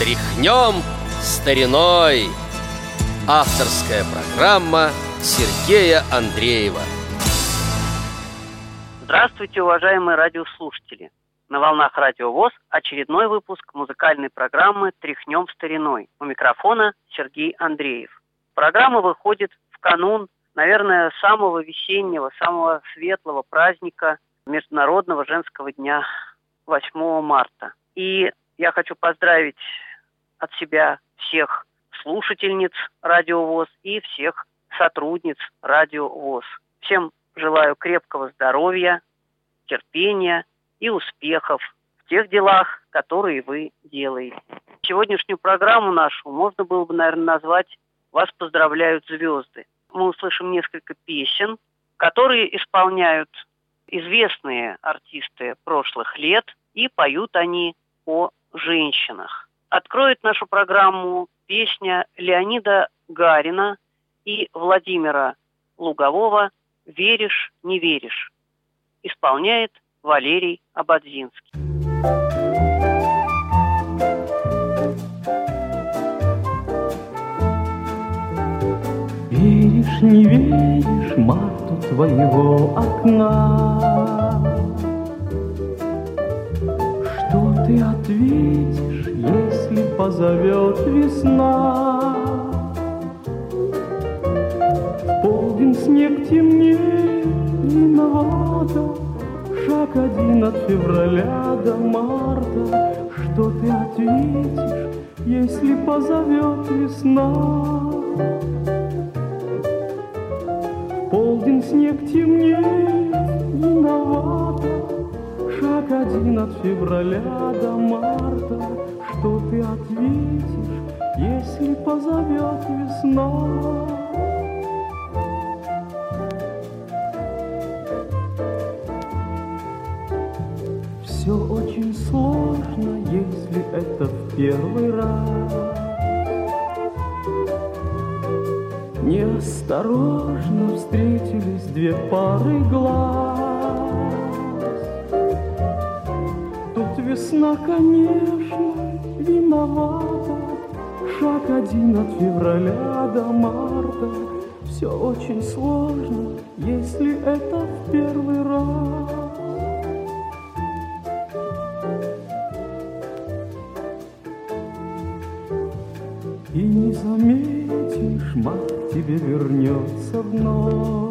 Тряхнем стариной Авторская программа Сергея Андреева Здравствуйте, уважаемые радиослушатели! На волнах Радио ВОЗ очередной выпуск музыкальной программы «Тряхнем стариной». У микрофона Сергей Андреев. Программа выходит в канун, наверное, самого весеннего, самого светлого праздника Международного женского дня 8 марта. И я хочу поздравить от себя всех слушательниц Радио ВОЗ и всех сотрудниц Радио ВОЗ. Всем желаю крепкого здоровья, терпения и успехов в тех делах, которые вы делаете. Сегодняшнюю программу нашу можно было бы, наверное, назвать «Вас поздравляют звезды». Мы услышим несколько песен, которые исполняют известные артисты прошлых лет, и поют они о женщинах. Откроет нашу программу песня Леонида Гарина и Владимира Лугового «Веришь, не веришь». Исполняет Валерий Абадзинский. Веришь, не веришь, мату твоего окна Что ты ответишь, если позовет весна? В полдень снег темнеет, виновата Шаг один от февраля до марта, Что ты ответишь, если позовет весна? Полдень снег темнеет, виновата, Шаг один от февраля до марта, Что ты ответишь, если позовет весна? Все очень сложно, если это в первый раз. Неосторожно встретились две пары глаз. Весна, конечно, виновата. Шаг один от февраля до марта. Все очень сложно, если это в первый раз. И не заметишь, мать тебе вернется вновь.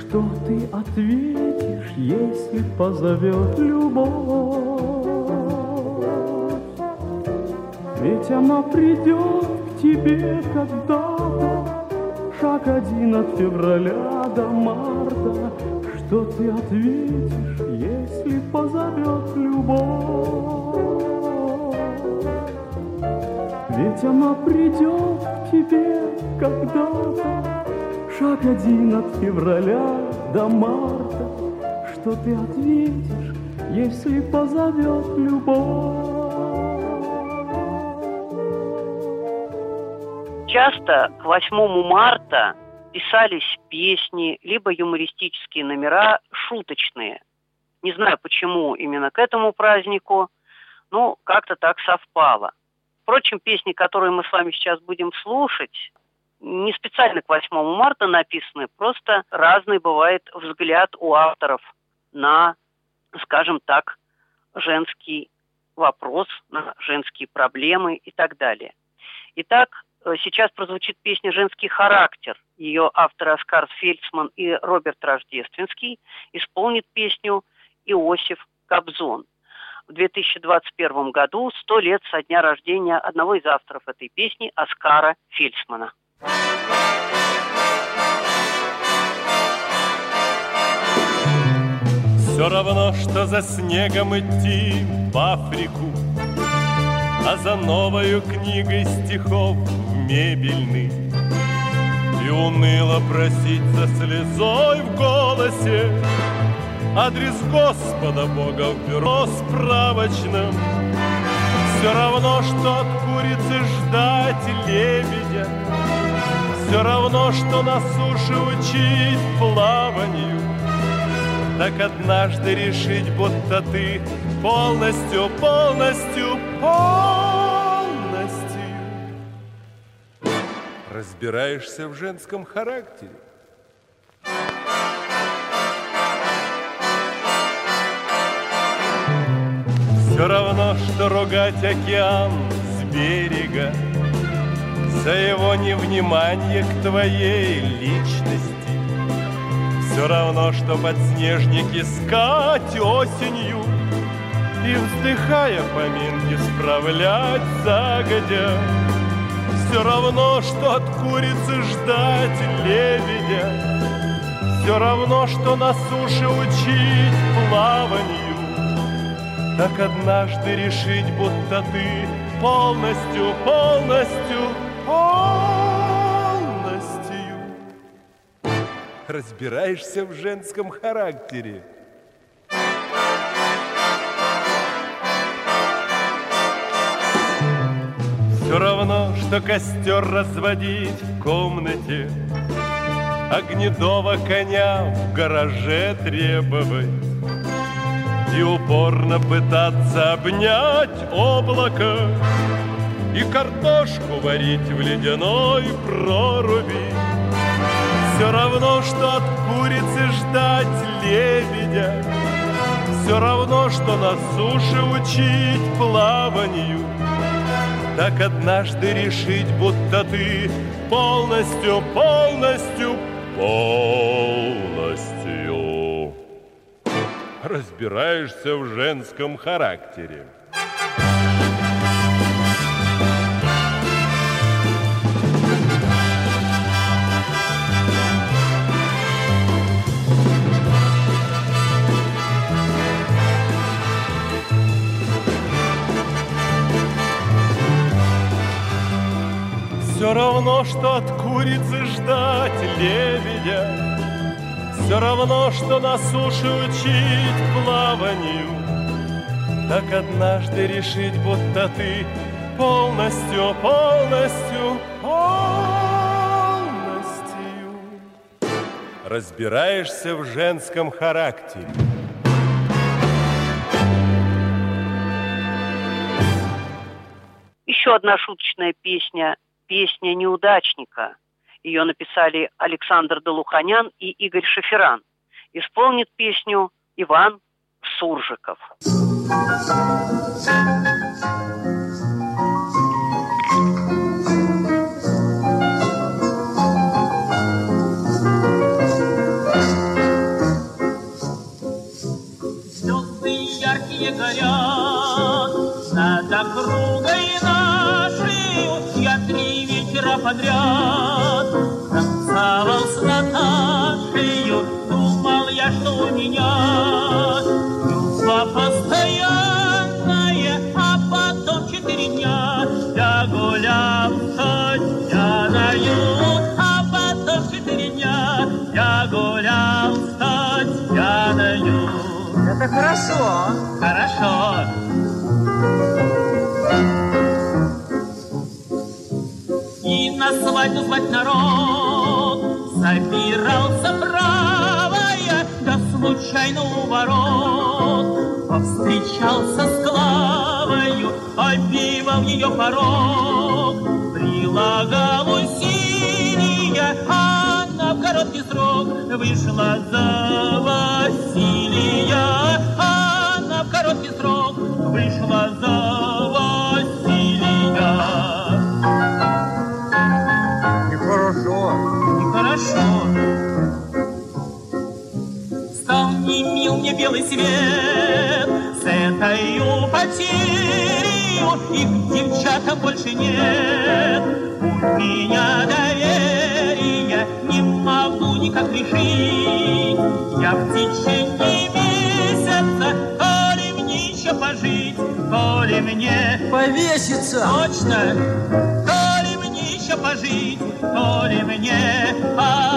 Что ты ответишь, если позовет любовь? Ведь она придет к тебе когда-то, Шаг один от февраля до марта. Что ты ответишь, если позовет любовь? Ведь она придет к тебе когда-то Шаг один от февраля до марта Что ты ответишь, если позовет любовь? Часто к 8 марта писались песни, либо юмористические номера шуточные. Не знаю, почему именно к этому празднику, но как-то так совпало. Впрочем, песни, которые мы с вами сейчас будем слушать, не специально к 8 марта написаны, просто разный бывает взгляд у авторов на, скажем так, женский вопрос, на женские проблемы и так далее. Итак, э, сейчас прозвучит песня «Женский характер». Ее авторы Оскар Фельдсман и Роберт Рождественский исполнит песню Иосиф Кобзон – в 2021 году 100 лет со дня рождения одного из авторов этой песни Оскара Фельдсмана. Все равно, что за снегом идти в Африку, А за новою книгой стихов в мебельный. И уныло просить за слезой в голосе Адрес Господа Бога в бюро справочном. Все равно, что от курицы ждать лебедя. Все равно, что на суше учить плаванию Так однажды решить, будто ты полностью, полностью, полностью разбираешься в женском характере. Все равно, что ругать океан с берега За его невнимание к твоей личности Все равно, что подснежник искать осенью. И, вздыхая поминки, справлять загодя. Все равно, что от курицы ждать лебедя. Все равно, что на суше учить плаванию. Так однажды решить, будто ты полностью, полностью, полностью разбираешься в женском характере. Все равно, что костер разводить в комнате, А коня в гараже требовать и упорно пытаться обнять облако И картошку варить в ледяной проруби Все равно, что от курицы ждать лебедя Все равно, что на суше учить плаванию Так однажды решить, будто ты полностью, полностью, полностью разбираешься в женском характере. Все равно, что от курицы ждать лебедя, все равно, что на суше учить плаванию. Так однажды решить, будто ты полностью, полностью, полностью Разбираешься в женском характере. Еще одна шуточная песня, песня неудачника – ее написали Александр Долуханян и Игорь Шаферан. Исполнит песню Иван Суржиков. Звезды Свадьбу звать народ. Собирался правая Да случайно у ворот. Повстречался с Клавою Обивал ее порог. Прилагал усилия Она в короткий срок Вышла за Василия. Она в короткий срок Вышла за свет С этой потерей И к девчатам больше нет У меня доверия Не могу никак решить Я в течение месяца То ли мне еще пожить То ли мне Повеситься. Точно! То ли мне еще пожить, то ли мне повеситься.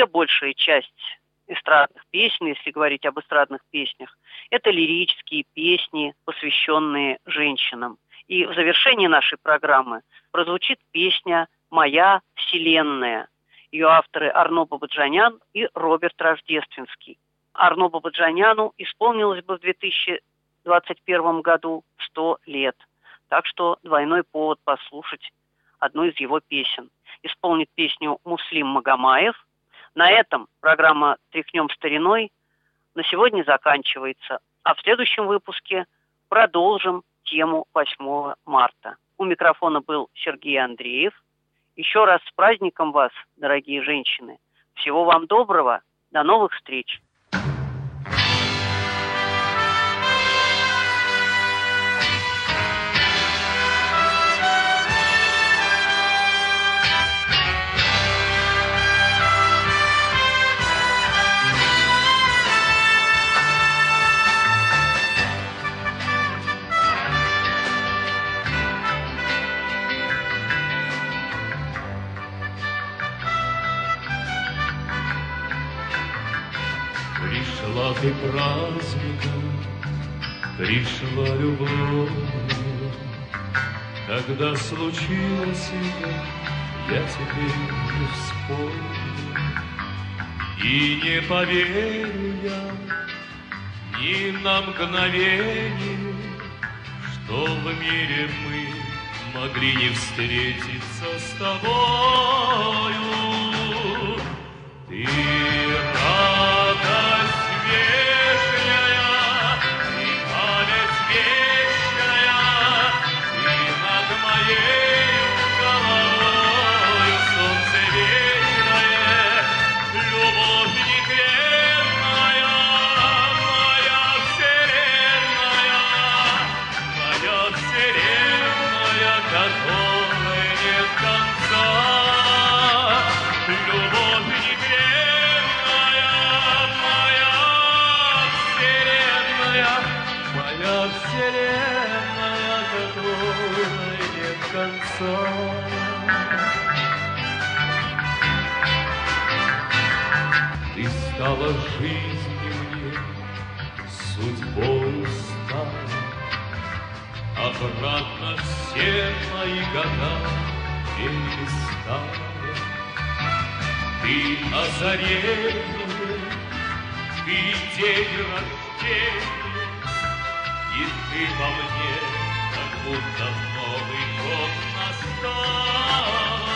Вообще большая часть эстрадных песен, если говорить об эстрадных песнях, это лирические песни, посвященные женщинам. И в завершении нашей программы прозвучит песня «Моя вселенная». Ее авторы Арно Бабаджанян и Роберт Рождественский. Арно Бабаджаняну исполнилось бы в 2021 году 100 лет. Так что двойной повод послушать одну из его песен. Исполнит песню Муслим Магомаев. На этом программа «Тряхнем стариной» на сегодня заканчивается. А в следующем выпуске продолжим тему 8 марта. У микрофона был Сергей Андреев. Еще раз с праздником вас, дорогие женщины. Всего вам доброго. До новых встреч. Пришла ты праздником, пришла любовь. Когда случилось это, я теперь не вспомню. И не поверю я ни на мгновение, Что в мире мы могли не встретиться с тобою. Ты которой нет конца. Любовь нетленная, моя вселенная, моя вселенная, которой нет конца. Ты стала жизнью Обратно все мои года перестала. Ты озарение, ты день рождения, И ты во мне, как будто Новый год настал.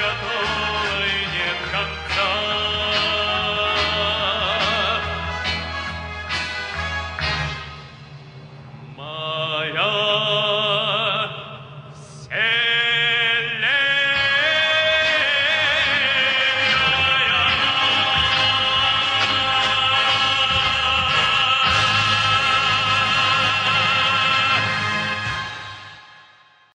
Вселенная,